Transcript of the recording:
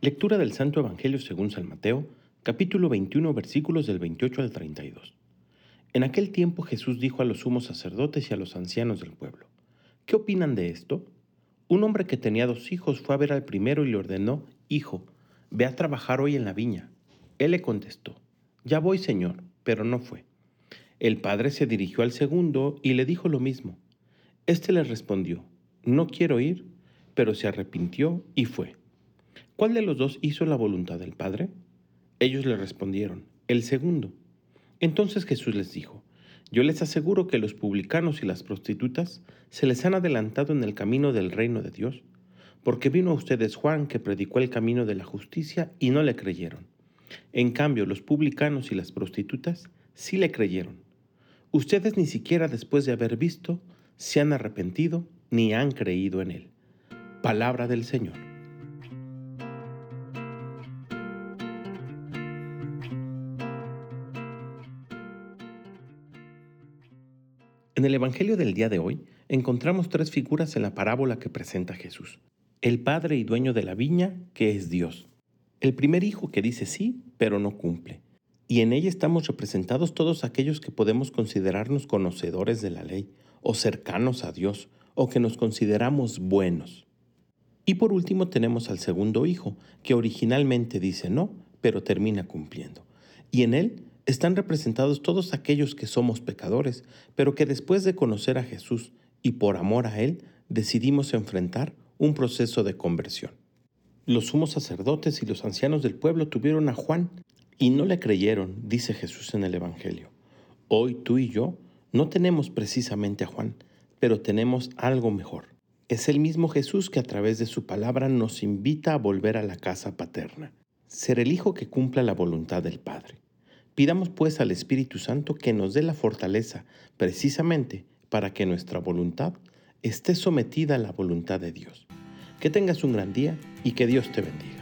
Lectura del Santo Evangelio según San Mateo, capítulo 21, versículos del 28 al 32. En aquel tiempo Jesús dijo a los sumos sacerdotes y a los ancianos del pueblo, ¿qué opinan de esto? Un hombre que tenía dos hijos fue a ver al primero y le ordenó, Hijo, ve a trabajar hoy en la viña. Él le contestó, Ya voy, Señor, pero no fue. El padre se dirigió al segundo y le dijo lo mismo. Este le respondió, No quiero ir, pero se arrepintió y fue. ¿Cuál de los dos hizo la voluntad del Padre? Ellos le respondieron, el segundo. Entonces Jesús les dijo, yo les aseguro que los publicanos y las prostitutas se les han adelantado en el camino del reino de Dios, porque vino a ustedes Juan que predicó el camino de la justicia y no le creyeron. En cambio, los publicanos y las prostitutas sí le creyeron. Ustedes ni siquiera después de haber visto se han arrepentido ni han creído en él. Palabra del Señor. En el Evangelio del día de hoy encontramos tres figuras en la parábola que presenta Jesús. El padre y dueño de la viña, que es Dios. El primer hijo que dice sí, pero no cumple. Y en ella estamos representados todos aquellos que podemos considerarnos conocedores de la ley, o cercanos a Dios, o que nos consideramos buenos. Y por último tenemos al segundo hijo, que originalmente dice no, pero termina cumpliendo. Y en él están representados todos aquellos que somos pecadores, pero que después de conocer a Jesús y por amor a Él, decidimos enfrentar un proceso de conversión. Los sumos sacerdotes y los ancianos del pueblo tuvieron a Juan y no le creyeron, dice Jesús en el Evangelio. Hoy tú y yo no tenemos precisamente a Juan, pero tenemos algo mejor. Es el mismo Jesús que a través de su palabra nos invita a volver a la casa paterna, ser el Hijo que cumpla la voluntad del Padre. Pidamos pues al Espíritu Santo que nos dé la fortaleza precisamente para que nuestra voluntad esté sometida a la voluntad de Dios. Que tengas un gran día y que Dios te bendiga.